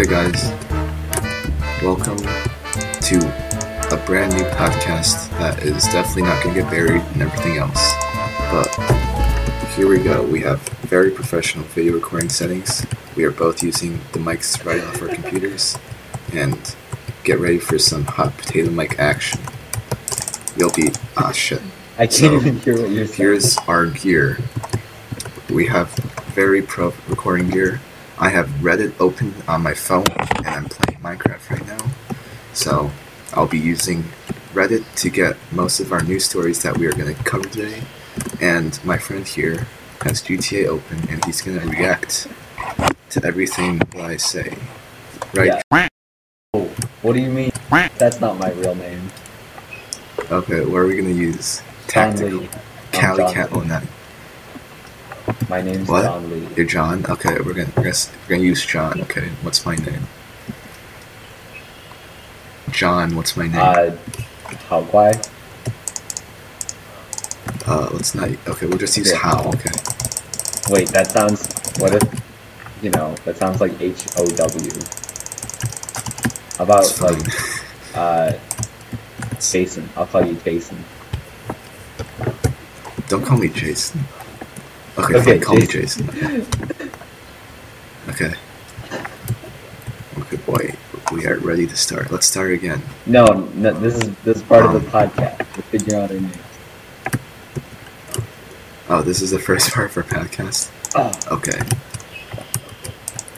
Okay, guys, welcome to a brand new podcast that is definitely not going to get buried and everything else. But here we go. We have very professional video recording settings. We are both using the mics right off our computers. And get ready for some hot potato mic action. You'll be. Ah, shit. I can't So, even hear what you're saying. Here's our gear. We have very pro recording gear. I have Reddit open on my phone and I'm playing Minecraft right now. So I'll be using Reddit to get most of our news stories that we are going to cover today. And my friend here has GTA open and he's going to react to everything that I say. Right? Yeah. Oh, what do you mean? That's not my real name. Okay, what are we going to use? Tactical. Cali Cat Lee. 09. My name's What? John Lee. You're John? Okay, we're gonna, we're gonna we're gonna use John. Okay, what's my name? John, what's my name? Uh, how why? Uh, let's not. Okay, we'll just use Yeah. How. Okay. Wait, that sounds. What if? You know, that sounds like H O W. How about like uh, Jason? I'll call you Jason. Don't call me Jason. Okay, Okay, fine, call me Jason. Okay. Okay, boy, we are ready to start. Let's start again. No, no, this is this is part of Um. the podcast. We're figuring out our names. Oh, this is the first part of our podcast. Oh, Okay.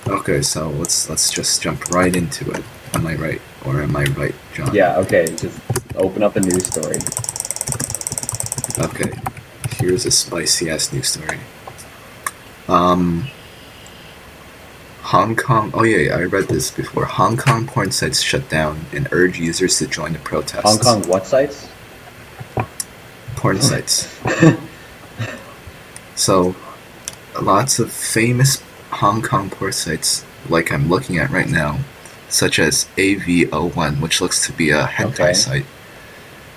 Okay, so let's let's just jump right into it. Am I right, or am I right, John? yeah. Okay, just open up a news story. Okay, here's a spicy ass news story. Um, Hong Kong. Oh yeah, yeah, I read this before. Hong Kong porn sites shut down and urge users to join the protests. Hong Kong what sites? porn sites. So, lots of famous Hong Kong porn sites, like I'm looking at right now, such as AV01, which looks to be a hentai Okay. site,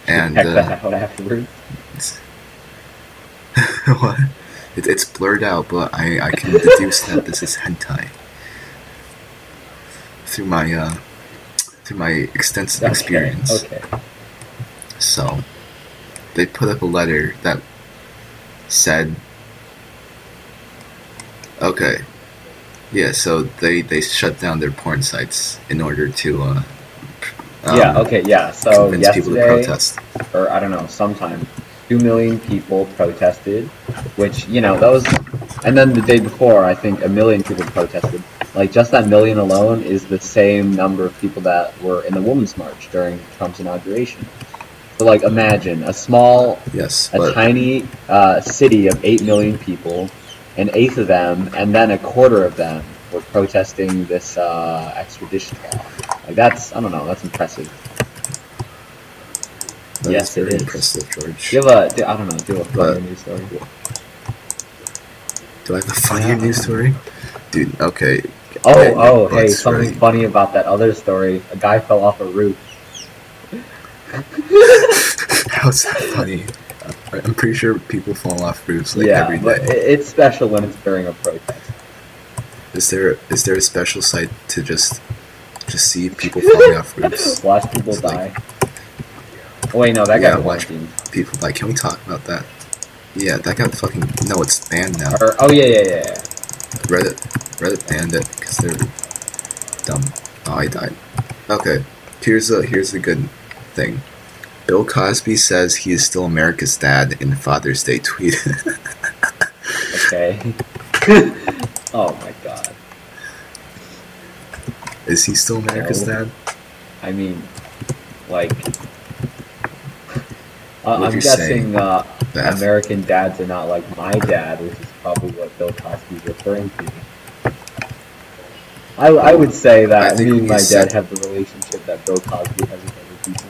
and uh, that out afterwards. what? It, it's blurred out, but I, I can deduce that this is hentai through my uh, through my extensive Okay, experience. Okay. So they put up a letter that said, okay, yeah. So they they shut down their porn sites in order to uh, um, yeah. Okay. Yeah. So convince people to protest. or I don't know, sometime, two million people protested, which you know that was, and then the day before, I think a million people protested. Like just that million alone is the same number of people that were in the Women's March during Trump's inauguration. So like imagine a small Yes, a but tiny uh, city of 8 million people, an eighth of them, and then a quarter of them were protesting this uh, extradition law. Like, that's, I don't know, that's impressive. That yes, is very it is. impressive, George. Give a, do- I don't know, do a funny news story. Do I have a funnier news story, dude? Okay. Oh, okay, oh, hey, something ready. funny about that other story. A guy fell off a roof. How's that funny? I'm pretty sure people fall off roofs like every day. yeah, every but it's special when it's during a protest. Is there is there a special site to just just see people falling off roofs? Watch people It's die. like- oh, wait, no, that guy Yeah, watch- quarantined. People like, can we talk about that? Yeah, that got fucking no, it's banned now. Or, oh, yeah, yeah, yeah, yeah. Reddit Reddit banned it because they're dumb. Oh, I died. Okay, here's a here's a good thing. Bill Cosby says he is still America's dad in Father's Day tweet. Okay. oh my god. is he still America's No. dad? I mean, like, uh, I'm guessing uh, American dads are not like my dad, which is probably what Bill Cosby's referring to. I, I would say I that think me and my said- dad have the relationship that Bill Cosby has with other people.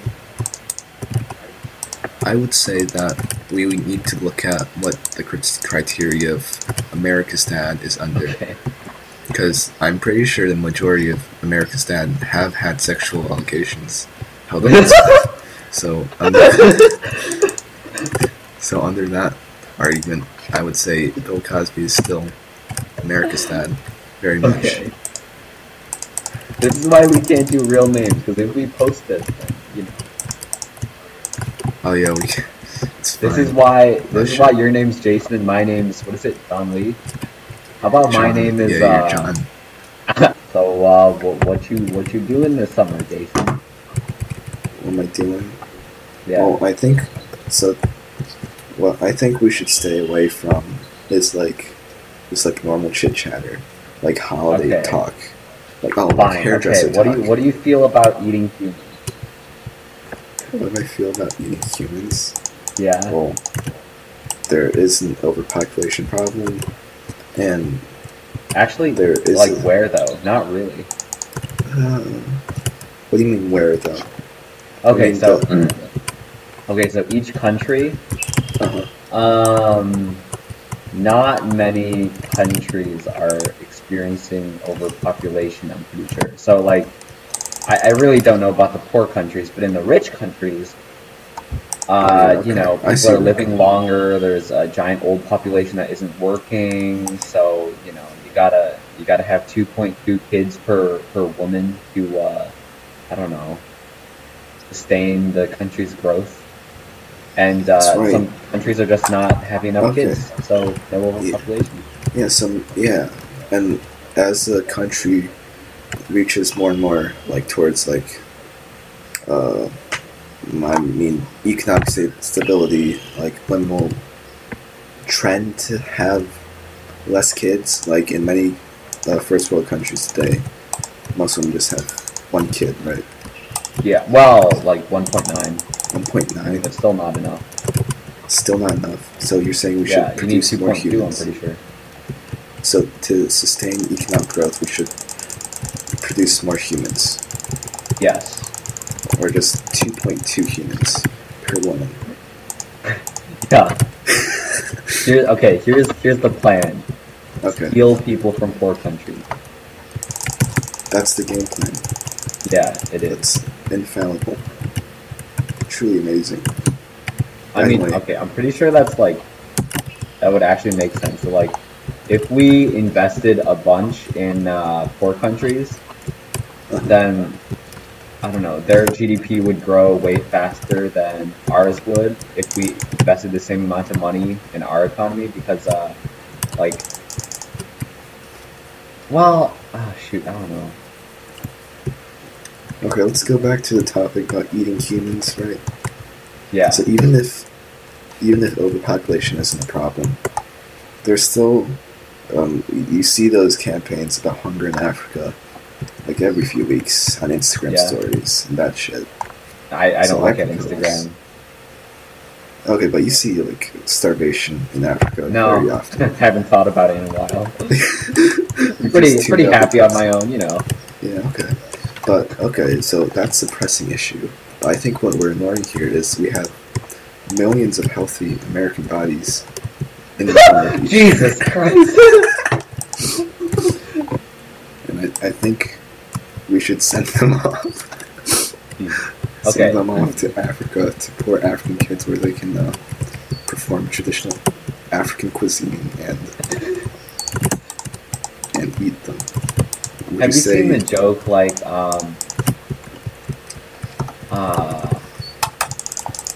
I would say that we need to look at what the criteria of America's dad is under. Okay. Because I'm pretty sure the majority of America's dad have had sexual allegations held against them. So under, so under that argument, I would say Bill Cosby is still America's dad, very much. Okay. This is why we can't do real names, because if we post this, then, you know. Oh yeah, we. Can. It's This is why this is sure. why your name's Jason and my name's what is it, Don Lee? How about my name is yeah, uh you're John. so uh what, what you what you doing this summer, Jason? What am I doing? Yeah. Well, I think so. What I think we should stay away from is like just like normal chit chatter, like holiday Okay. talk, like oh, like Fine. hairdresser Okay. What talk. do you what do you feel about eating humans? What do I feel about eating humans? Yeah. Well, there is an overpopulation problem, and Actually, there is like a- where though? Not really. uh, what do you mean where though? Okay, so the- okay, so each country. um, not many countries are experiencing overpopulation. I'm pretty sure. So like, I, I really don't know about the poor countries, but in the rich countries, uh, Oh, yeah, you know, people are living longer. There's a giant old population that isn't working. So you know, you gotta you gotta have 2.2 kids per per woman to uh, I don't know sustain the country's growth and uh, right. some countries are just not having enough okay. kids, so they're overpopulation. Yeah. yeah, some yeah, and as the country reaches more and more like towards like, uh, I mean economic stability, like when will trend to have less kids, like in many uh, first world countries today, most of them just have one kid, right? Yeah, well, like one point nine. 1.9. That's still not enough. Still not enough. So you're saying we yeah, should produce more humans? I'm pretty sure. So to sustain economic growth, we should produce more humans. Yes. Or just 2.2 humans per woman. Yeah. Here, okay, here's here's the plan. Okay. Steal people from poor countries. That's the game plan. Yeah, it is. It's infallible. Truly amazing. I mean, okay, I'm pretty sure that's like that would actually make sense. So like, if we invested a bunch in uh, poor countries, then I don't know, their GDP would grow way faster than ours would if we invested the same amount of money in our economy because, uh, like, well, oh shoot, I don't know. Okay, let's go back to the topic about eating humans, right? Yeah, So even if even if overpopulation isn't a problem, there's still um, you see those campaigns about hunger in Africa like every few weeks on Instagram Yeah. stories and that shit. I, I so don't like look at Instagram. Okay, but you see like starvation in Africa very No, often. haven't thought about it in a while. You pretty pretty happy on my own, you know. Yeah, okay. But, okay, so that's a pressing issue. But I think what we're ignoring here is we have millions of healthy American bodies in the corner of each- Jesus Christ. And I, I think we should send them off. Okay. Send them off to Africa, to poor African kids where they can uh, perform traditional African cuisine and and eat them. Would Have you say, seen the joke like um uh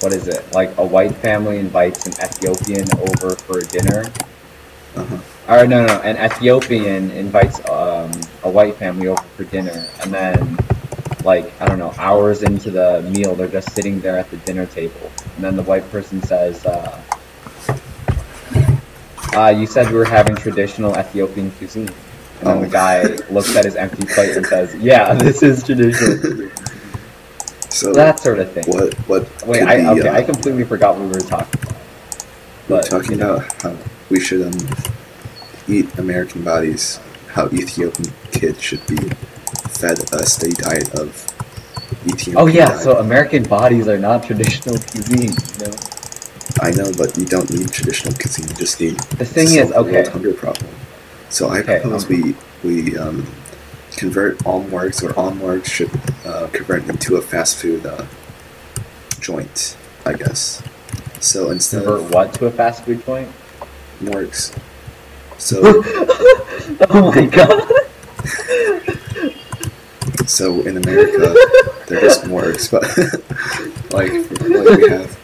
what is it? Like a white family invites an Ethiopian over for dinner. Uh-huh. Or no, no, an Ethiopian invites um, a white family over for dinner, and then, like I don't know, hours into the meal, they're just sitting there at the dinner table, and then the white person says, uh, uh, "You said we were having traditional Ethiopian cuisine," and then Oh. the guy looks at his empty plate and says, "Yeah, this is traditional." So that sort of thing. what what Wait, I be, okay, uh, I completely forgot what we were talking about. We're talking you know. about how we should um, eat American bodies, how Ethiopian kids should be fed a steady diet of Ethiopian. Oh yeah, diet. so American bodies are not traditional cuisine. You know? I know, but you don't need traditional cuisine. You just need The thing is, solve the world okay. hunger problem. So I Okay, propose we we um, convert Almorgs or Almorgs should uh, convert into a fast food uh, joint, I guess. So instead Convert of what to a fast food joint? Morgs, so oh my god. So in America, they're just morgues, but like, like we have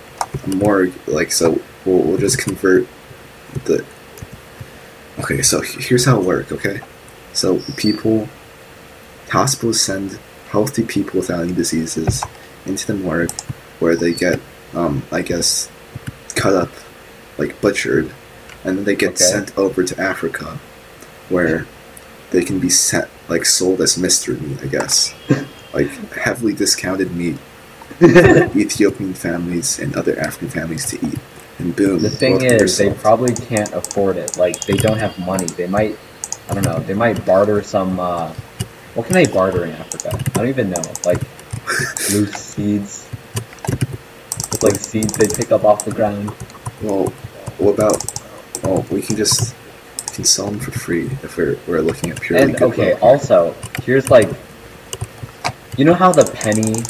a morgue. Like so, we'll, we'll just convert the. Okay, so here's how it works. Okay, so people, hospitals send healthy people without any diseases into the morgue, where they get, um, I guess, cut up, like butchered, and then they get Okay. sent over to Africa, where they can be sent like sold as mystery meat, I guess, like heavily discounted meat for Ethiopian families and other African families to eat. And boom, The thing is, they probably can't afford it. Like, they don't have money. They might, I don't know, they might barter some, uh, what can they barter in Africa? I don't even know. Like, loose seeds. It's like seeds they pick up off the ground. Well, what about? Oh, we can just we can sell them for free if we're we're looking at purely And, okay, also, here's like, you know how the penny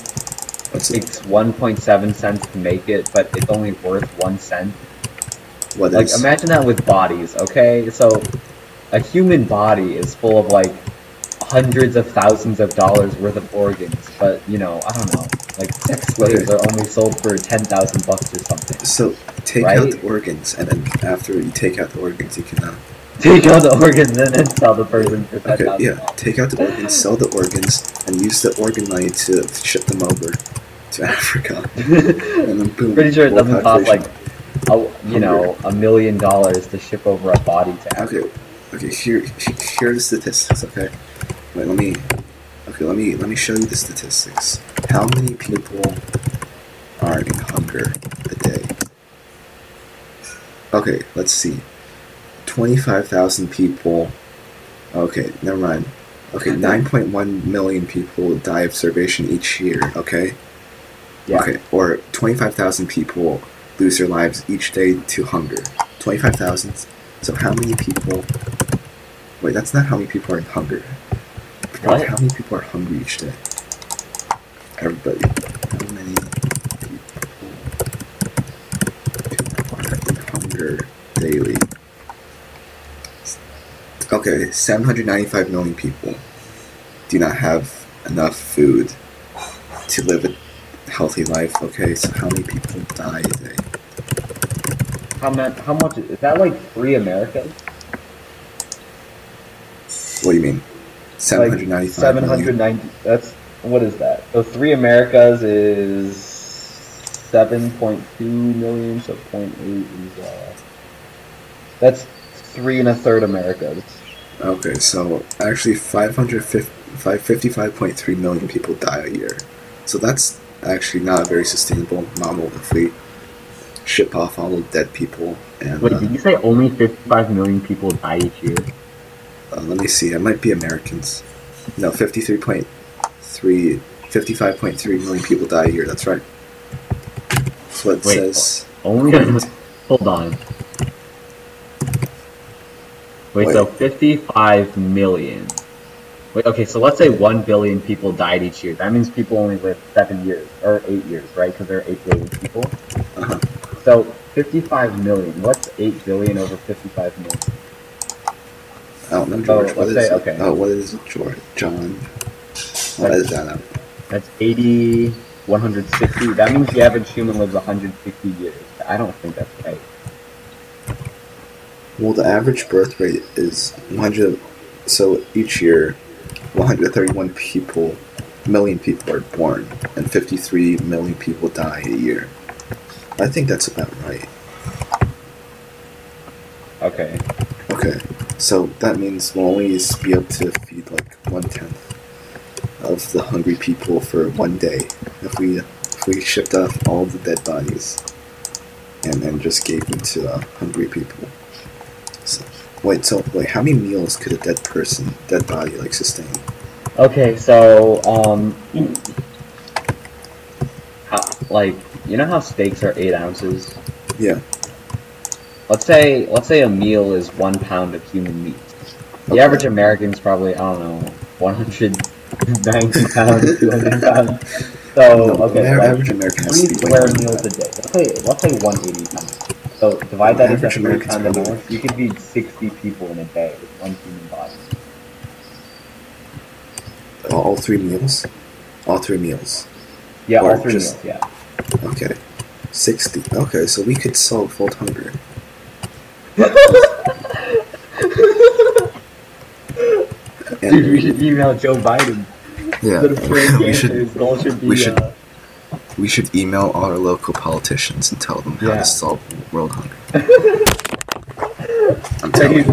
What's it? takes 1.7 cents to make it, but it's only worth 1 cent? What Like, is- imagine that with bodies, okay? So, a human body is full of, like, hundreds of thousands of dollars worth of organs, but, you know, I don't know. Like, sex slaves are only sold for 10,000 bucks or something. So take out the organs, and then after you take out the organs, you can. Uh, Take out the organs and then sell the person for okay, yeah, take out the organs, sell the organs, and use the organ money to ship them over to Africa, and then boom. Pretty sure it doesn't cost, like, a, you know, a million dollars to ship over a body to Africa. Okay, okay. Here, here are the statistics. Okay, wait. Let me. Okay, let me let me show you the statistics. How many people are in hunger a day? Okay, let's see. Twenty-five thousand people. Okay, never mind. Okay, nine point one million people die of starvation each year. Okay. Yeah. Okay, or twenty-five thousand people lose their lives each day to hunger. Twenty-five thousand. So how many people? Wait, that's not how many people are in hunger. What? How many people are hungry each day? Everybody. How many people are in hunger daily? Okay, 795 million people do not have enough food to live a healthy life. Okay, so how many people die a day? How, much? how much? Is that like three Americas? What do you mean? 795 Seven hundred ninety. That's what is that? So three Americas is seven point two million. So point eight is uh. That's three and a third Americas. Okay, so actually 555.3 million people die a year. So that's actually not a very sustainable model if we ship off all the dead people. And Wait, uh, did you say only fifty-five million people die each year? uh, let me see, it might be Americans. No, 53.3, 55.3 million people die a year. That's right. That's what it Wait, says. Only. Hold on. Wait, so 55 million. Wait, okay, so let's say 1 billion people died each year. That means people only live 7 years, or 8 years, right? Because there are 8 billion people. Uh-huh. So, 55 million. What's 8 billion over 55 million? I don't know, George. what let's is say- okay. Oh, what is it, George? John. I'll edit that out. That's 80, 160. That means the average human lives 160 years. I don't think that's right. Well, the average birth rate is 100. So each year, 131 people, million people are born, and 53 million people die a year. I think that's about right. Okay. Okay, so that means we'll only be able to feed like one tenth of the hungry people for one day if we if we shipped off all the dead bodies and then just gave them to uh, hungry people. Wait, so wait, how many meals could a dead person, dead body, like sustain? Okay, so um, how, like you know how steaks are eight ounces. Yeah. Let's say let's say a meal is one pound of human meat. The Okay. average American's probably I don't know 190 pounds, 200 pounds. So no, okay, average American has to be square meals a day. Let's say let's say 180 pounds. So divide that into three pound probably- You could feed 60 people in a day with one human body. all three meals, all three meals. Yeah, Or all three just- meals. Yeah. Okay, sixty. Okay, so we could solve world hunger. Dude, we should email Joe Biden. yeah, Instead of praying we should his should be. we should- uh, we should email all our local politicians and tell them how Yeah. to solve world hunger. I'm telling you.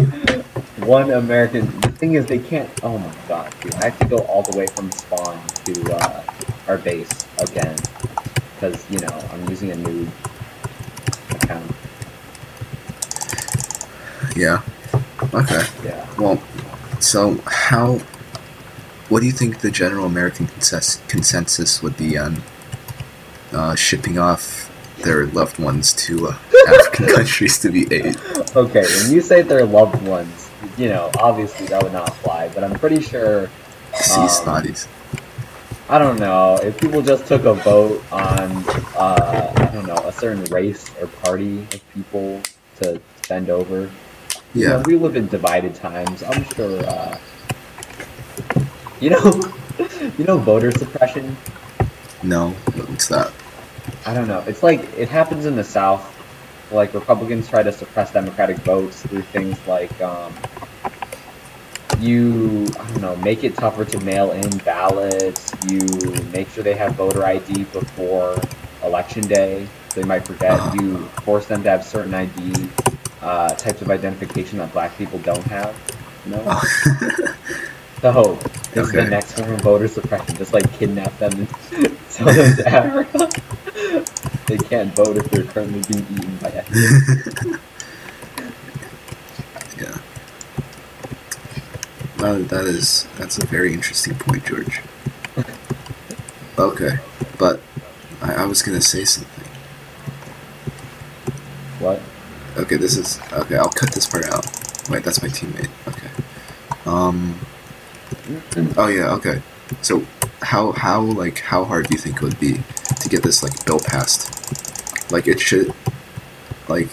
One American. The thing is, they can't. Oh my god, dude! I have to go all the way from spawn to uh, our base again because you know I'm using a new account. Yeah. Okay. Yeah. Well, so how? What do you think the general American consensus, consensus would be on uh, shipping off their loved ones to uh, African countries to be aid? Okay, when you say their loved ones, you know, obviously that would not apply. But I'm pretty sure. Sea Um, snotties. I don't know if people just took a vote on, uh, I don't know, a certain race or party of people to send over. You know, Yeah. we live in divided times. I'm sure. Uh, you know, you know, voter suppression. No. What's that? I don't know. It's like it happens in the South. Like Republicans try to suppress Democratic votes through things like um, you, I don't know, make it tougher to mail in ballots. You make sure they have voter ID before election day. They might forget. You force them to have certain ID uh, types of identification that Black people don't have. You know. So this is the next form of voter suppression. Just like kidnap them and sell them to Africa. they can't vote if they're currently being eaten by ethnic. yeah. Well, that is that's a very interesting point, George. Okay, but I, I was gonna say something. What? Okay, this is okay. I'll cut this part out. Wait, that's my teammate. Okay. Um. Oh yeah. Okay. So, how how like how hard do you think it would be to get this like bill passed? Like it should, like,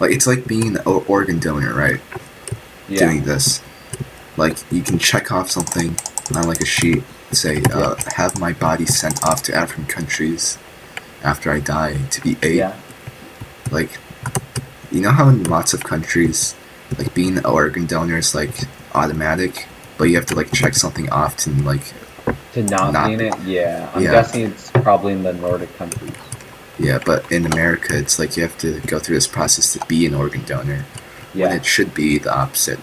like it's like being an organ donor, right? Yeah. Doing this, like you can check off something on like a sheet, say, uh, have my body sent off to African countries after I die to be ate Yeah. like you know how in lots of countries like being an organ donor is like automatic but you have to like check something off to like To not, Not be in it? Yeah. I'm Yeah. guessing it's probably in the Nordic countries. yeah but in america it's like you have to go through this process to be an organ donor when it should be the opposite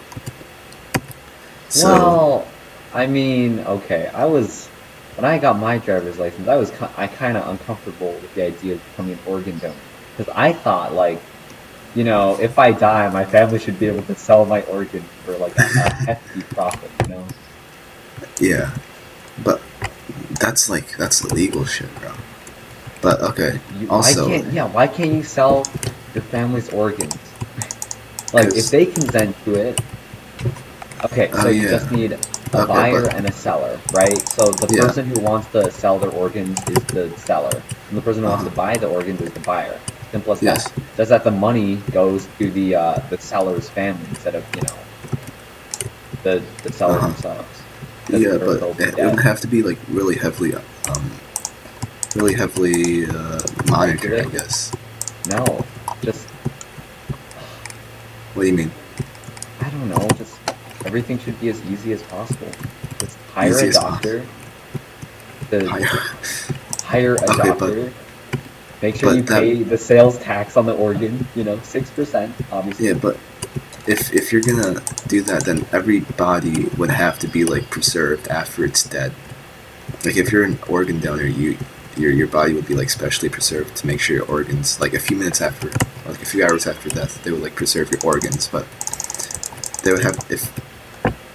so well, I mean, okay. I was when I got my driver's license. I was I kind of uncomfortable with the idea of becoming an organ donor because I thought like, you know, if I die, my family should be able to sell my organ for like a, hefty profit. You know. yeah but that's like that's illegal shit bro but okay You, Also- why can't yeah? Why can't you sell your family's organs? like if they consent to it. Okay, so Oh, you yeah. just need a Okay, buyer but- and a seller, right? So the Yeah. person who wants to sell their organs is the seller, and the person who wants to Uh-huh. buy the organs is the buyer. Simple as Yes. that. Just that the money goes to the uh, the seller's family instead of you know the the seller Uh-huh. themselves. yeah but person will be it, it would have to be like really heavily um really heavily uh, monitored i guess No, just what do you mean I don't know. Just everything should be as easy as possible. Just hire Easy a doctor. The, Hire- hire a Okay, but- doctor. Make sure but you that- pay the sales tax on the organ. You know, six percent, obviously. Yeah, but if if you're gonna do that, then every body would have to be like preserved after it's dead. Like if you're an organ donor, you your your body would be like specially preserved to make sure your organs like a few minutes after, like a few hours after death, they would like preserve your organs. But they would have if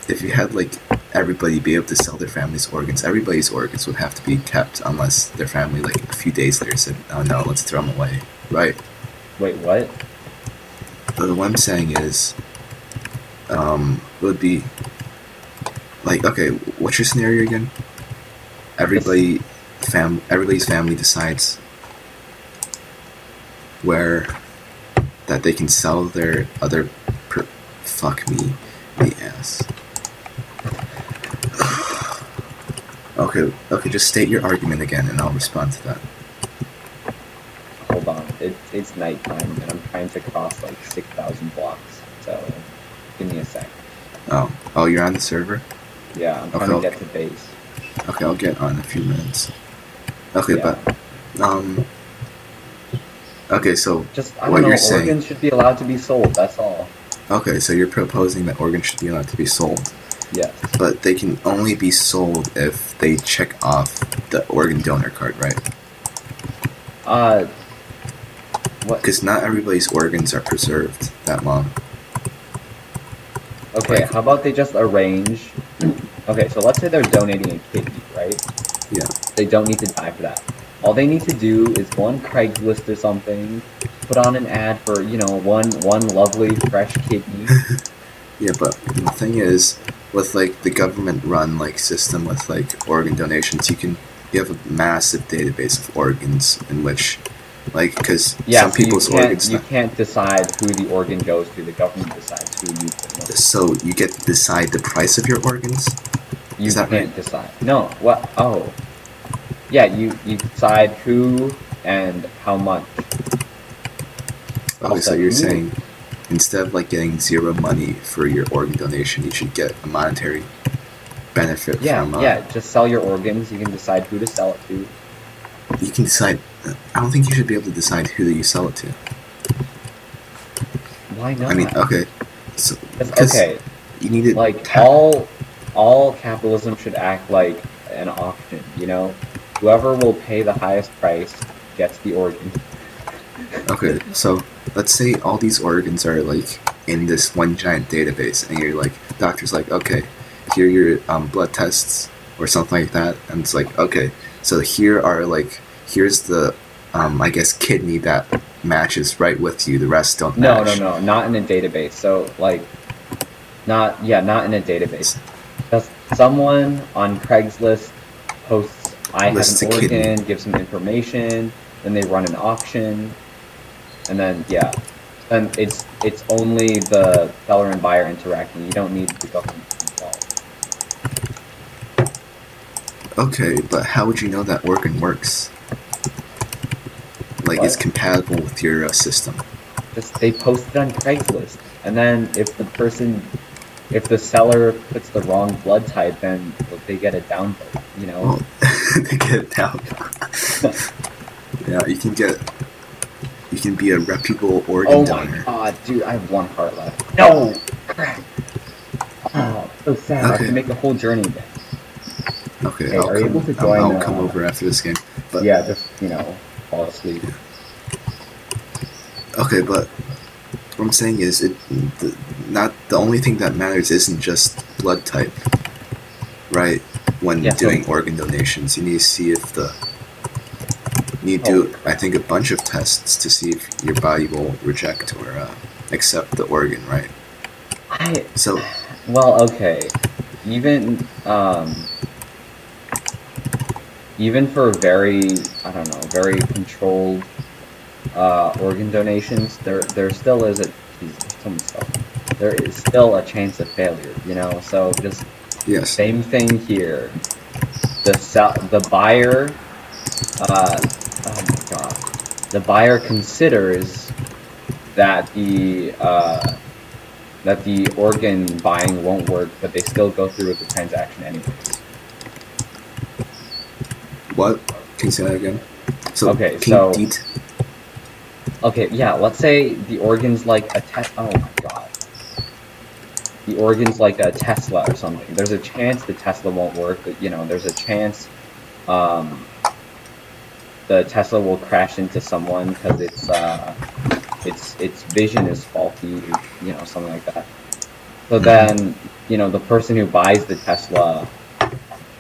if you had like everybody be able to sell their family's organs, everybody's organs would have to be kept unless their family like a few days later said, "Oh no, let's throw them away." Right. Wait, what? But what I'm saying is, um, would be like okay, what's your scenario again? Everybody, fam, everybody's family decides where that they can sell their other. Per- fuck me, the ass. Okay, okay, just state your argument again, and I'll respond to that. Hold on, it, it's nighttime and I'm trying to cross like six thousand blocks. So give me a sec. Oh, oh, you're on the server. Yeah, I'm trying Okay. to get to base. Okay, I'll get on in a few minutes. Okay, Yeah. but um. Okay, so Just I What know. you're saying- Organs should be allowed to be sold. That's all. okay, so you're proposing that organs should be allowed to be sold, Yes. but they can only be sold if they check off the organ donor card, right? Uh. What? Because not everybody's organs are preserved that long. Okay. like- How about they just arrange? Okay, so let's say they're donating a kidney, right? Yeah. They don't need to die for that. All they need to do is go on Craigslist or something, put on an ad for you know one one lovely fresh kidney. Yeah, but the thing is, with like the government-run like system with like organ donations, you can you have a massive database of organs in which, like, because Yeah, some so people's can't organs. you can't decide who the organ goes to. The government decides who you. So you get to decide the price of your organs. You Is that can't right? decide. No. What? Oh. Yeah. You you decide who and how much. Okay, so you're saying instead of like getting zero money for your organ donation, you should get a monetary benefit Yeah. from. Uh, yeah. Just sell your organs. You can decide who to sell it to. You can decide. I don't think you should be able to decide who you sell it to. Why not? I mean, okay. So okay. you need to Like tap- all all capitalism should act like an auction. You know, whoever will pay the highest price gets the organ. Okay, so let's say all these organs are like in this one giant database, and you're like, doctor's like, okay, here are your um, blood tests or something like that, and it's like, okay, so here are like, here's the, um, I guess kidney that matches right with you. The rest don't No, match. no, no, no, not in a database. So like, not yeah, not in a database. Just someone on Craigslist posts, "I have an a kidney. organ," gives some information, then they run an auction, and then yeah, and it's it's only the seller and buyer interacting. You don't need the government involved. Okay, but how would you know that organ works? Like it's compatible with your uh, system. Just they post it on Craigslist, and then if the person, if the seller puts the wrong blood type, then they get a down vote. You know. Well, they get it down. yeah, you can get. You can be a reputable organ Oh donor. my god, dude, I have one heart left. No! Crap. Oh, so sad. I have Okay. to make the whole journey again. Okay, Hey, I'll are come, able to I'll- join, I'll, come uh, over after this game. But yeah, just, you know, fall asleep. okay, but what I'm saying is, it the, not the only thing that matters isn't just blood type, right? When Yeah, so- doing organ donations, you need to see if the you need to do I think a bunch of tests to see if your body will reject or uh, accept the organ, right? I, So well, okay. Even, um, even for very, I don't know, very controlled, uh, organ donations, there, there still is a, Jesus. There is still a chance of failure, you know, so just yes, Same thing here. The sell, the buyer, uh, oh the buyer considers that the uh, that the organ buying won't work, but they still go through with the transaction anyways. what? Can you say that again? So Okay, so- Okay, yeah, let's say the organ's like a te- oh my god. The organ's like a Tesla or something. There's a chance the Tesla won't work, but you know, there's a chance um, the Tesla will crash into someone because it's uh, its its vision is faulty, you know, something like that. So then, you know, the person who buys the Tesla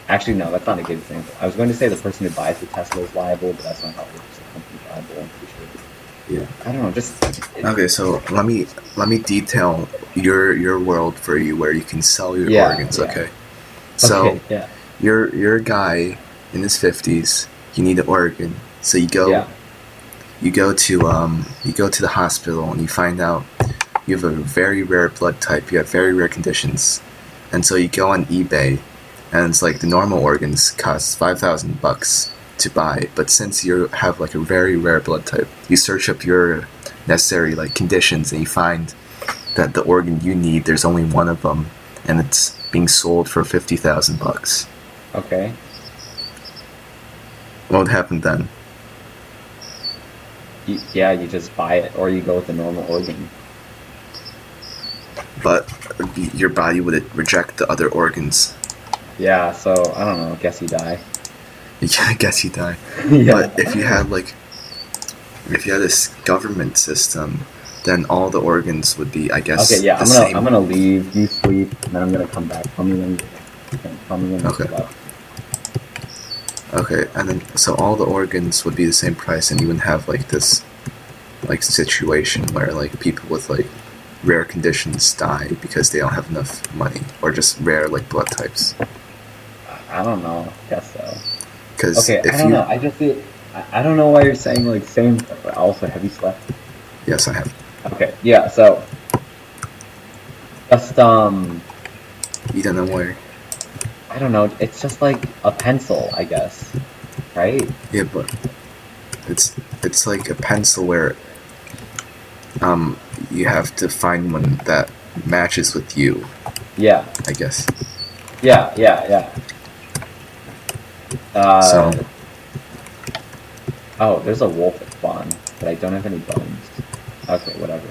Actually, no, that's not a good example. I was going to say the person who buys the Tesla is liable, but that's not how it works. The company's liable, I'm pretty sure. Yeah. I don't know, just it- Okay, so let me let me detail your your world for you where you can sell your Yeah, organs. yeah. Okay. So okay, yeah, you're you're a guy in his fifties. You need an organ, so you go yeah, you go to um you go to the hospital and you find out you have a very rare blood type. You have very rare conditions, and so you go on eBay and it's like the normal organs cost five thousand bucks to buy, but since you have like a very rare blood type, you search up your necessary like conditions and you find that the organ you need there's only one of them, and it's being sold for fifty thousand bucks. Okay. What would happen then? You, yeah, you just buy it, or you go with the normal organ. But your body would reject the other organs. Yeah, so I don't know. Guess you die. Yeah, I guess you die. yeah. But if you had like, if you had this government system, then all the organs would be, I guess, okay, yeah, I'm gonna same. I'm gonna leave. You sleep, and then I'm gonna come back. Tell me when. Tell me when. Okay. Okay, and then so all the organs would be the same price, and you wouldn't have like this, like situation where like people with like rare conditions die because they don't have enough money, or just rare like blood types. I don't know. Guess so. Because Okay, if I don't you, know. I just. I, I don't know why you're saying like same. But also, have you slept? yes, I have Okay. Yeah. So. Just um. You don't know where. I don't know. It's just like a pencil, I guess. Right? Yeah, but it's it's like a pencil where um you have to find one that matches with you, Yeah. I guess. Yeah. Yeah. Yeah. Uh, So- Oh, there's a wolf at spawn, but I don't have any bones. Okay, whatever.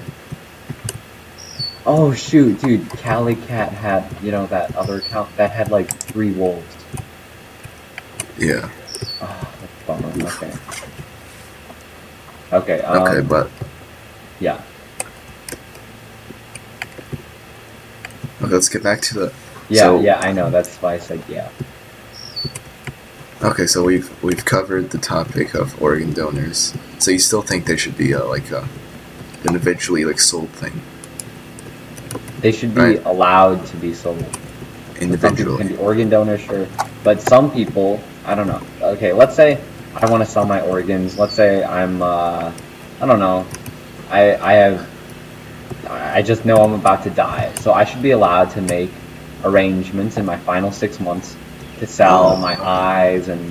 Oh shoot, dude! Cali Cat had, you know, that other account that had like three wolves. Yeah. Oh, that's bummer. Okay. Okay. Um, Okay, but yeah. okay, let's get back to the Yeah. So- yeah. I know. That's why I said yeah. Okay, so we've we've covered the topic of organ donors. So you still think they should be a, like a eventually like sold thing, They should be Right. allowed to be sold. Some individually. can be organ donors, sure, but some people, I don't know. Okay, let's say I want to sell my organs. Let's say I'm, uh, I don't know, I I have, I just know I'm about to die, so I should be allowed to make arrangements in my final six months to sell Oh. my eyes and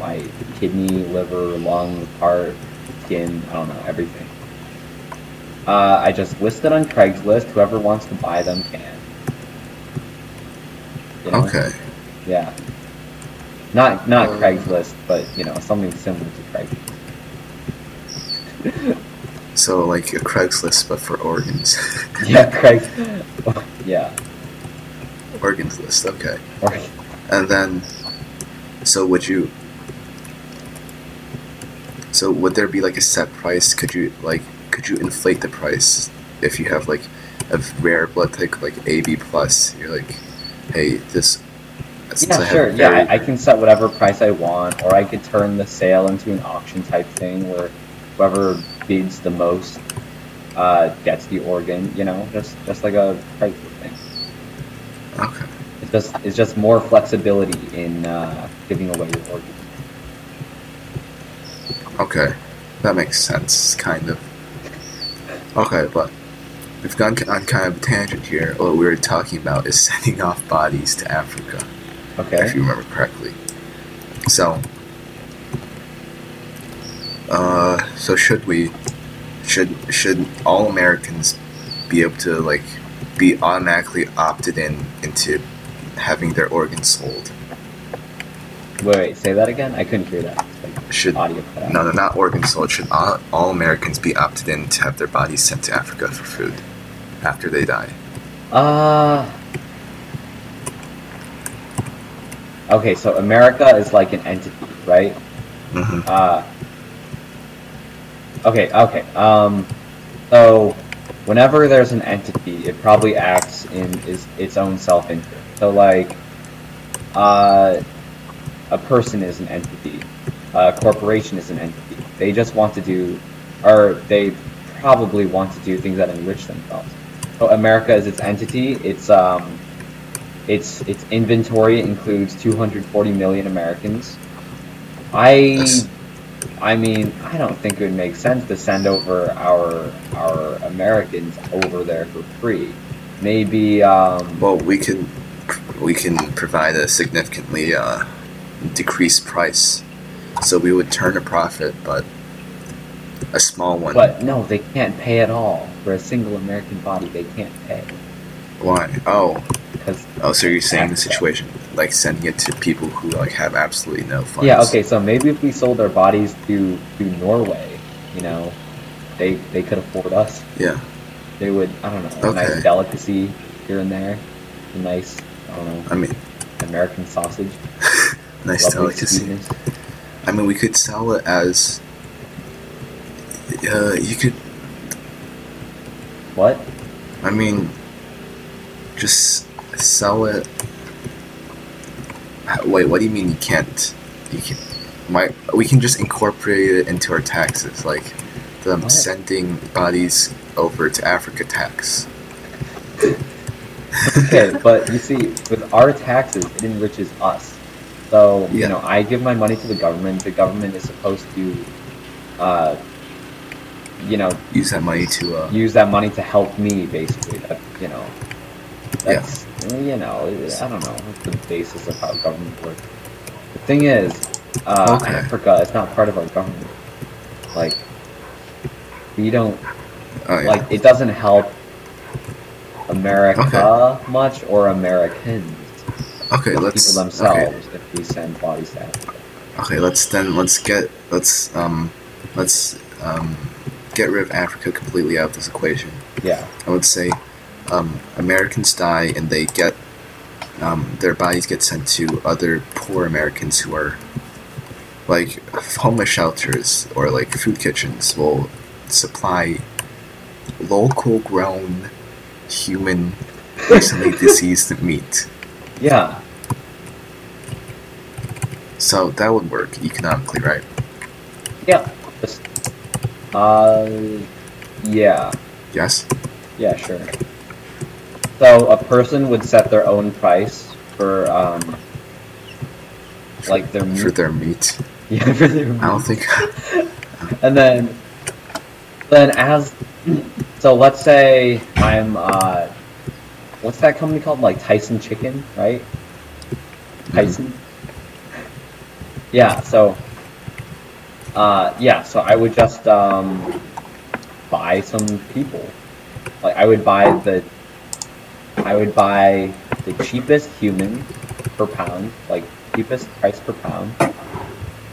my kidney, liver, lung, heart, skin. I don't know everything. Uh, I just listed on Craigslist. Whoever wants to buy them can. You know? Okay. Yeah. Not not Um, Craigslist, but you know something similar to Craigslist. So like a Craigslist but for organs. yeah, Craig. yeah. organs list, okay. Or, And then so would you So would there be like a set price? Could you like could you inflate the price if you have like a rare blood type like AB plus? You're like, hey, this. yeah, sure. Yeah, I, I can set whatever price I want, or I could turn the sale into an auction type thing where whoever bids the most uh, gets the organ. You know, just just like a Craigslist thing. Okay. It's just it's just more flexibility in uh, giving away your organ. Okay, that makes sense, kind of. Okay, but we've gone on kind of a tangent here. What we were talking about is sending off bodies to Africa, Okay. if you remember correctly. So, uh, so should we, should should all Americans be able to like be automatically opted in into having their organs sold? Wait, wait, say that again. I couldn't hear that. Like, Should audio cut out. No, no, not organs sold. Should all, all Americans be opted in to have their bodies sent to Africa for food after they die? Uh. Okay, so America is like an entity, right? hmm Uh. Okay, okay. Um. So, whenever there's an entity, it probably acts in is its own self-interest. So, like, uh, a person is an entity. A corporation is an entity. They just want to do, or they probably want to do things that enrich themselves. So America is its entity. Its um, its its inventory includes 240 million Americans. I, I mean, I don't think it would make sense to send over our our Americans over there for free. Maybe um, Well, we could we can provide a significantly uh, decreased price, so we would turn a profit, but a small one. But no, they can't pay at all for a single American body. They can't pay Why? Oh, because oh, so you're saying the situation like sending it to people who like have absolutely no funds. yeah. Okay, so maybe if we sold our bodies to to Norway, you know, they they could afford us. Yeah. They would. I don't know. A Okay. nice delicacy here and there. A nice. I don't know. I mean, American sausage. nice delicacy. sweetness. I mean, we could sell it as. Uh, you could. What? I mean, just sell it. Wait, what do you mean you can't? You can. My, we can just incorporate it into our taxes, like the What? sending bodies over to Africa tax. okay, but you see, with our taxes, it enriches us. So you know, I give my money to the government. The government is supposed to, uh, you know, Use that money to. Uh, use that money to help me. Basically, that you know, that's you know, I don't know what's the basis of how government works. The thing is, uh, Okay. Africa is not part of our government. Like, we don't oh, yeah. like it doesn't help America much or Americans okay, let's. people Okay, themselves if we send bodies to Africa. okay, let's then let's get let's um let's um get rid of Africa completely out of this equation. Yeah. I would say um, Americans die and they get um, their bodies get sent to other poor Americans who are like homeless shelters or like food kitchens will supply local grown human recently deceased meat. Yeah. So that would work economically, right? Yeah. Just, uh, yeah. Yes. Yeah, sure. So a person would set their own price for um, like their meat. For their meat. Yeah, for their meat. I don't think. And then, then as, so let's say I'm uh, what's that company called? Like Tyson Chicken, right? Tyson. Yeah. So. Uh, yeah. So I would just um, buy some people. Like I would buy the. I would buy the cheapest human per pound, like cheapest price per pound,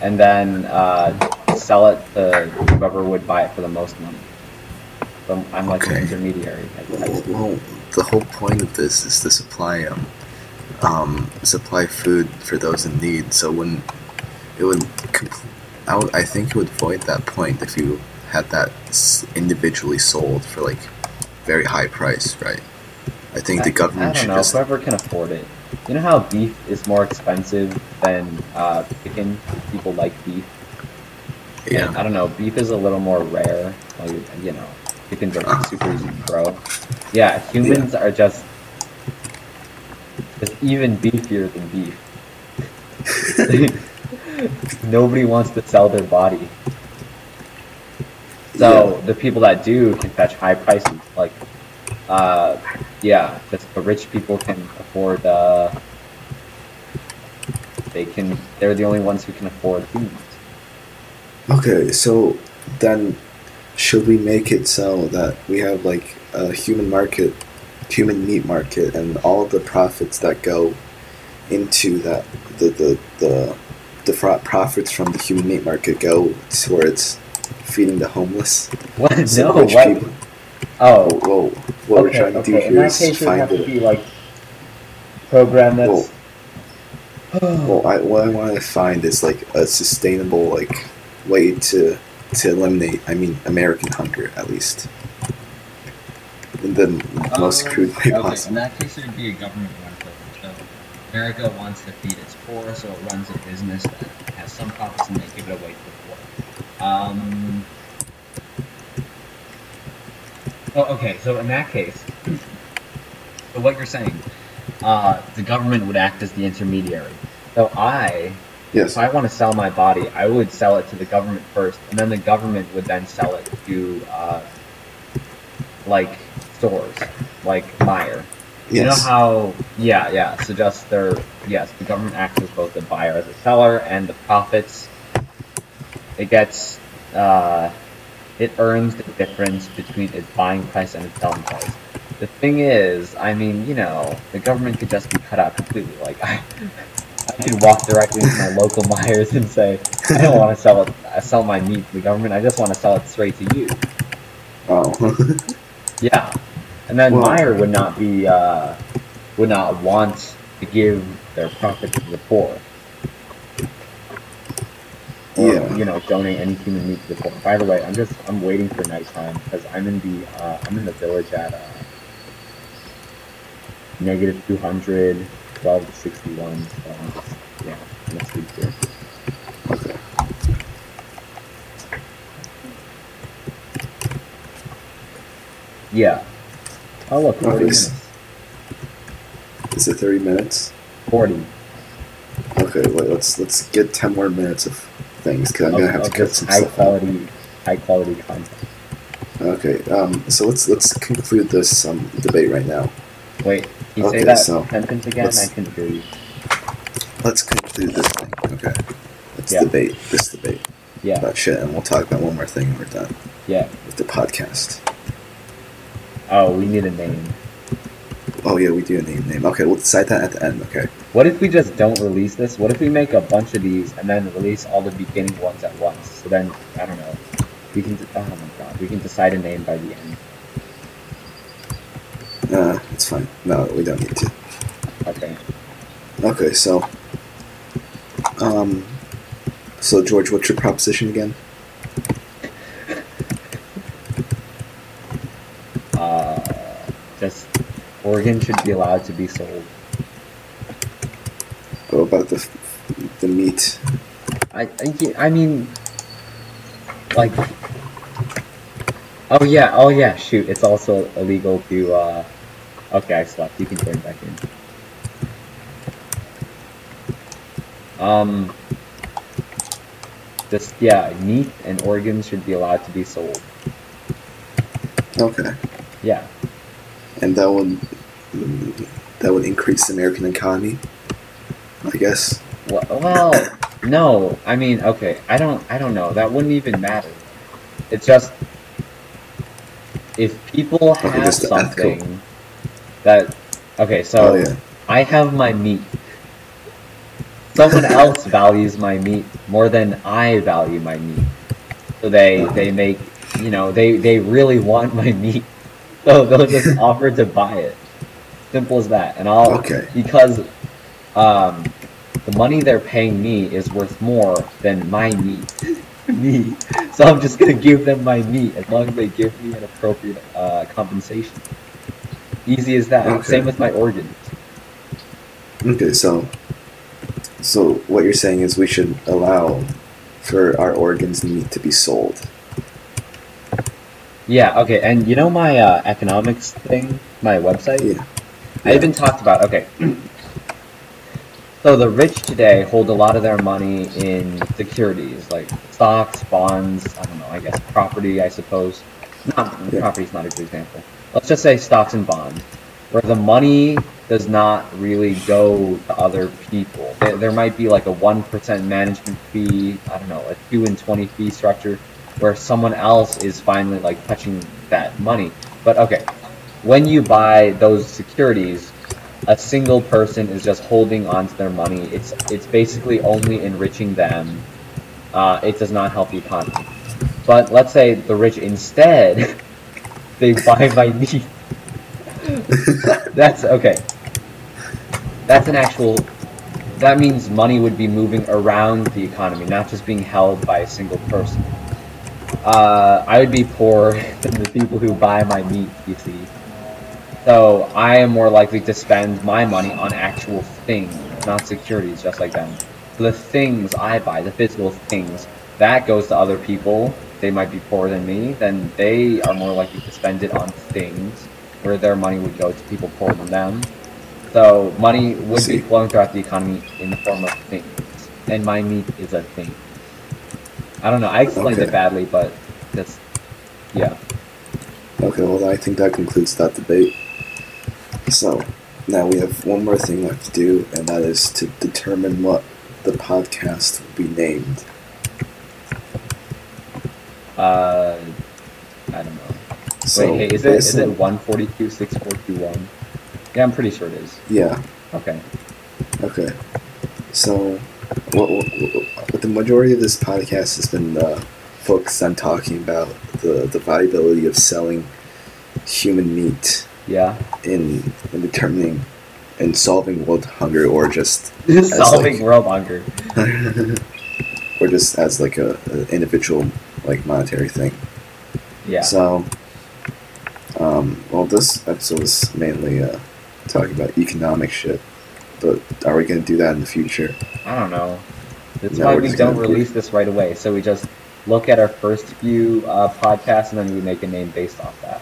and then uh, sell it to whoever would buy it for the most money. So I'm like Okay. an intermediary. Well, the whole point of this is to supply um, um, supply food for those in need. So when it would, I, would, I think it would void that point if you had that individually sold for like very high price, right? I think the I- government I don't should know. just Whoever can afford it. You know how beef is more expensive than uh, chicken. People like beef. And yeah. I don't know. Beef is a little more rare. Like, you know, chickens are like super easy to grow. Yeah, humans are just just even beefier than beef. Nobody wants to sell their body. So the people that do can fetch high prices. Like, uh, yeah, just the rich people can afford. Uh, they can. They're the only ones who can afford humans. Okay, so then should we make it so that we have like a human market, human meat market, and all the profits that go into that the the the the profits from the human meat market go towards feeding the homeless. What? So no. What? people. Oh. Whoa, whoa. what we're trying to do okay. In here is case, it find have to a be like program that's. well. I, what I want to find is like a sustainable like way to to eliminate. I mean, American hunger at least. In the most Um, crude way Okay, in possible. that case, it would be a. So America wants to feed its poor, so it runs a business that has some profits and they give it away to the poor. Um. Oh, okay. So in that case, so what you're saying, uh, the government would act as the intermediary. So I, Yes. if I want to sell my body, I would sell it to the government first, and then the government would then sell it to, uh, like stores, like Meijer. You know how, yeah, yeah. suggests just there, yes, the government acts as both the buyer as a seller, and the profits. It gets, uh, it earns the difference between its buying price and its selling price. The thing is, I mean, you know, the government could just be cut out completely. Like I, I could walk directly into my local Meijers and say, I don't want to sell it, I sell my meat to the government. I just want to sell it straight to you. Oh. Yeah, and then Well- Meijer would not be uh, would not want to give their profit to the poor. Or, Yeah. you know, donate any human meat to the poor. By the way, I'm just I'm waiting for nighttime because I'm in the uh, I'm in the village at uh, negative 200, 12 to 61. So I'm just yeah, I'm gonna sleep here. okay. Yeah. Oh look, 40 Okay, minutes. Is it 30 minutes? 40. Okay, wait, let's let's get 10 more minutes of things because I'm gonna have to cut some high stuff quality, high quality content. Okay, um, so let's let's conclude this um, debate right now. Wait, you Okay, say that so sentence again? let's- I couldn't hear you. Let's conclude this thing. Okay, let's Yeah. debate this debate Yeah, about shit, and we'll talk about one more thing when we're done yeah. with the podcast. Oh, we need a name. Oh yeah, we do a name name. Okay, we'll decide that at the end. Okay. What if we just don't release this? What if we make a bunch of these and then release all the beginning ones at once? So then, I don't know. We can. Oh my god, we can decide a name by the end. Uh, it's fine. No, we don't need to. Okay. Okay, so, um, so George, what's your proposition again? Uh, just organs should be allowed to be sold. Oh, about the the meat. I, I, I mean, like, oh yeah, oh yeah, shoot, it's also illegal to, uh, okay, I slept, you can turn back in. Um, just, yeah, meat and organs should be allowed to be sold. Okay, Yeah, and that would that would increase the American economy, I guess. well, well, no, I mean, okay, I don't, I don't know, that wouldn't even matter. It's just, if people have the ethical- something that, okay, so, oh yeah. I have my meat. Someone else values my meat more than I value my meat. So they they make you know they they really want my meat. So they'll just offer to buy it. Simple as that. And I'll Okay. because um the money they're paying me is worth more than my meat. me. So I'm just gonna give them my meat as long as they give me an appropriate uh, compensation. Easy as that. Okay. Same with my organs. Okay, so so what you're saying is we should allow for our organs meat to be sold. Yeah, okay, and you know my uh, economics thing, my website? Yeah. I even talked about, okay. So the rich today hold a lot of their money in securities, like stocks, bonds, I don't know, I guess property, I suppose. Not, Yeah. property's not a good example. Let's just say stocks and bonds, where the money does not really go to other people. There, there might be like a 1% management fee, I don't know, a 2 and 20 fee structure, where someone else is finally like touching that money. But okay, when you buy those securities, a single person is just holding onto their money. It's it's basically only enriching them. Uh, it does not help the economy. But let's say the rich instead they buy my meat. That's okay. That's an actual. That means money would be moving around the economy, not just being held by a single person. Uh, I would be poor than the people who buy my meat. You see. So I am more likely to spend my money on actual things, not securities, just like them. The things I buy, the physical things, that goes to other people. They might be poorer than me, then they are more likely to spend it on things, where their money would go to people poorer than them. So money would be flowing throughout the economy in the form of things, and my meat is a thing. I don't know. I explained Okay. it badly, but that's yeah. Okay, well I think that concludes that debate. So now we have one more thing left to do, and that is to determine what the podcast will be named. Uh, I don't know. So Wait, hey, is it is it on- one forty two six four two one? Yeah, I'm pretty sure it is. Yeah. Okay. Okay. So, what, what, what, the majority of this podcast has been uh, focused on talking about the, the viability of selling human meat Yeah. in, in determining and solving world hunger or just Solving like- world hunger. or just as like a, a individual like monetary thing. Yeah. So, um, well, this episode is mainly uh, talking about economic shit, but are we gonna do that in the future? I don't know. That's No, why we don't release this right away. So we just look at our first few uh, podcasts and then we make a name based off that.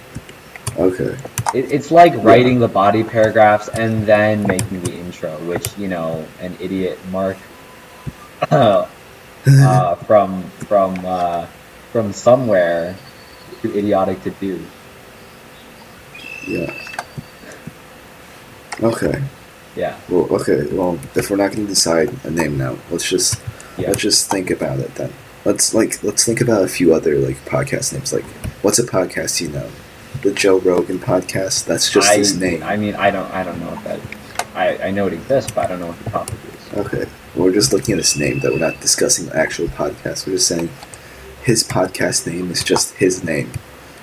Okay. It, it's like writing the body paragraphs and then making the intro, which you know an idiot Mark uh, from from uh, from somewhere too idiotic to do. yeah. Okay. Yeah, Well, okay. Well, if we're not gonna decide a name now, let's just yeah. let's just think about it then. Let's like let's think about a few other like podcast names. Like, what's a podcast you know? The Joe Rogan podcast. That's just I, his name. I mean, I don't, I don't know if that. I, I know it exists, but I don't know what the topic is. Okay. We're just looking at his name, though. We're not discussing the actual podcast. We're just saying his podcast name is just his name.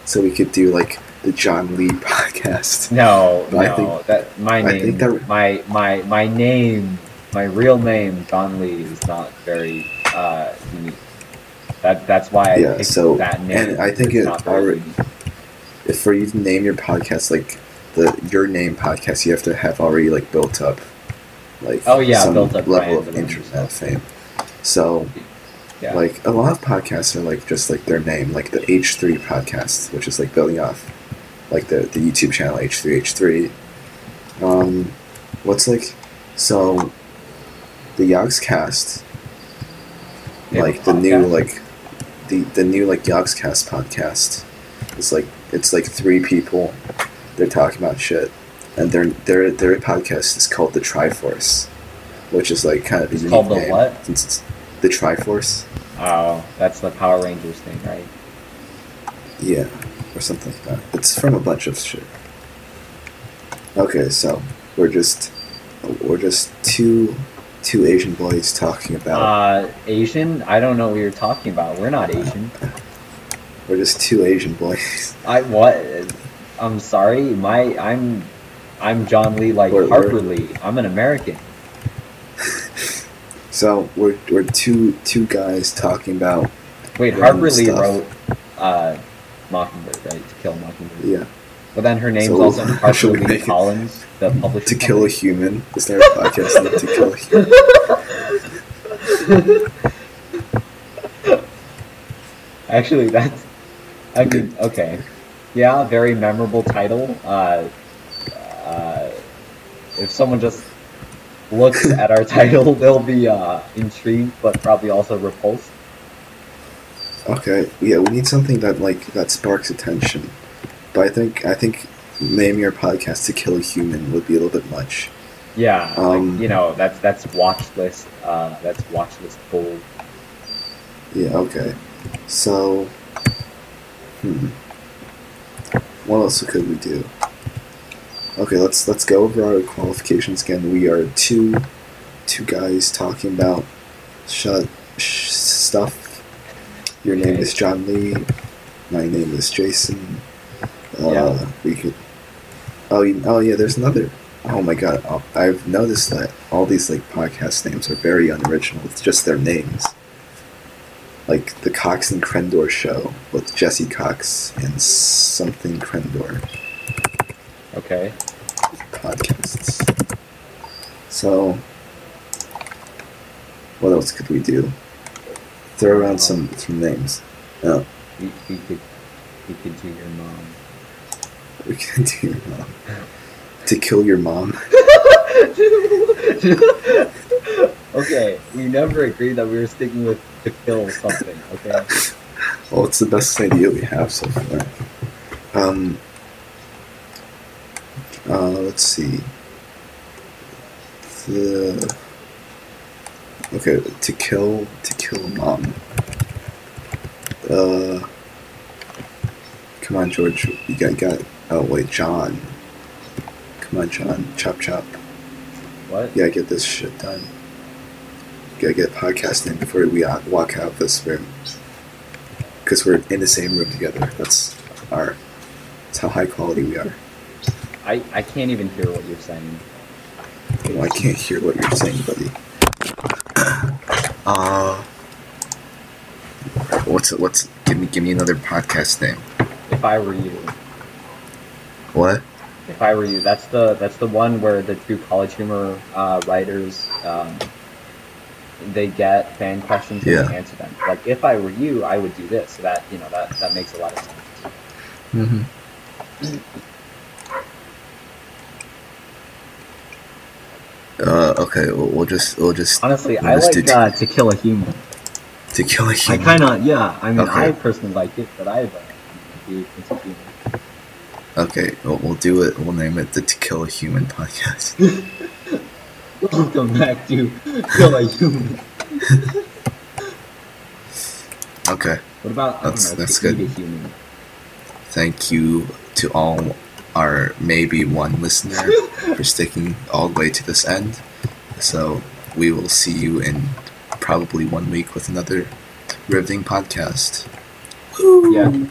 So we could do like the John Lee podcast. No, I no, think- that my I name, think that- my my my name, my real name, Don Lee, is not very uh, unique. That that's why I Yeah, picked so- that name. and I think It's it already- unique. If for you to name your podcast like the your name podcast, you have to have already like built up like Oh, yeah, some built up level of internet fame. So Yeah. like a lot of podcasts are like just like their name, like the H three podcast, which is like building off like the the YouTube channel H three H three. Um, what's like so the have a like the new like the the new like Yogscast podcast. is like it's like three people. They're talking about shit, and their their their podcast is called the Triforce, which is like kind of a unique called the name, what? since it's the Triforce. Oh, that's the Power Rangers thing, right? Yeah, or something like that. It's from a bunch of shit. Okay, so we're just we're just two two Asian boys talking about. Uh, Asian? I don't know what you're talking about. We're not Asian. we're just two Asian boys. I what? I'm sorry. My I'm I'm John Lee, like We're- Harper we're- Lee. I'm an American. So we're we're two two guys talking about Wait, Harper Lee stuff. wrote uh, Mockingbird, right? To Kill a Mockingbird. yeah But then her name's So, also Harper Lee Collins, the publisher. to kill a human. Is there a podcast named to kill a human? Actually, that's. I mean, okay. Yeah, very memorable title. Uh, uh, if someone just looks at our title, they'll be uh, intrigued, but probably also repulsed. Okay, yeah, we need something that like that sparks attention. But I think I think name your podcast to kill a human would be a little bit much. Yeah, Um, like, you know, that's that's watch list. Uh, that's watch list gold. Yeah, okay. So, hmm. What else could we do? Okay, let's let's go over our qualifications again. We are two two guys talking about shut sh- stuff. Your name is John Lee. My name is Jason. Uh, Yeah. We could. Oh, you, oh yeah. There's another. Oh my god! I've noticed that all these like podcast names are very unoriginal. It's just their names like the Cox and Crendor show with Jesse Cox and something Crendor Okay. podcasts. So, what else could we do? Throw around uh-huh. some some names. Oh, We, we could we could do your mom. we can do your mom. To kill your mom. okay, we never agreed that we were sticking with to kill something. Okay. Well, it's the best idea we have so far. Um. Uh, let's see. The okay to kill to kill mom. Uh, come on, George. You got got. Oh wait, John. Come on, John. Chop chop. What? You gotta get this shit done. You gotta get podcasting before we walk out of this room. Because we're in the same room together. That's our. That's how high quality we are. I, I can't even hear what you're saying. Well, I can't hear what you're saying, buddy. Uh, what's what's? Give me give me another podcast name. If I were you, What? If I were you, that's the that's the one where the two college humor uh, writers um, they get fan questions and Yeah. they answer them. Like if I were you, I would do this. So that you know that that makes a lot of sense. Mm-hmm. Uh, okay, we'll, we'll just we'll just Honestly, we'll I just like uh, to kill a human. to kill a human. I kind of yeah. I mean, Okay. I personally like it, but I have a deep sense of humor. Okay, we'll, we'll do it. We'll name it the To Kill a Human podcast. Welcome back to kill a human. Okay, What about That's- know, that's good. thank you to all our maybe one listener for sticking all the way to this end. So we will see you in probably one week with another riveting podcast. Yeah.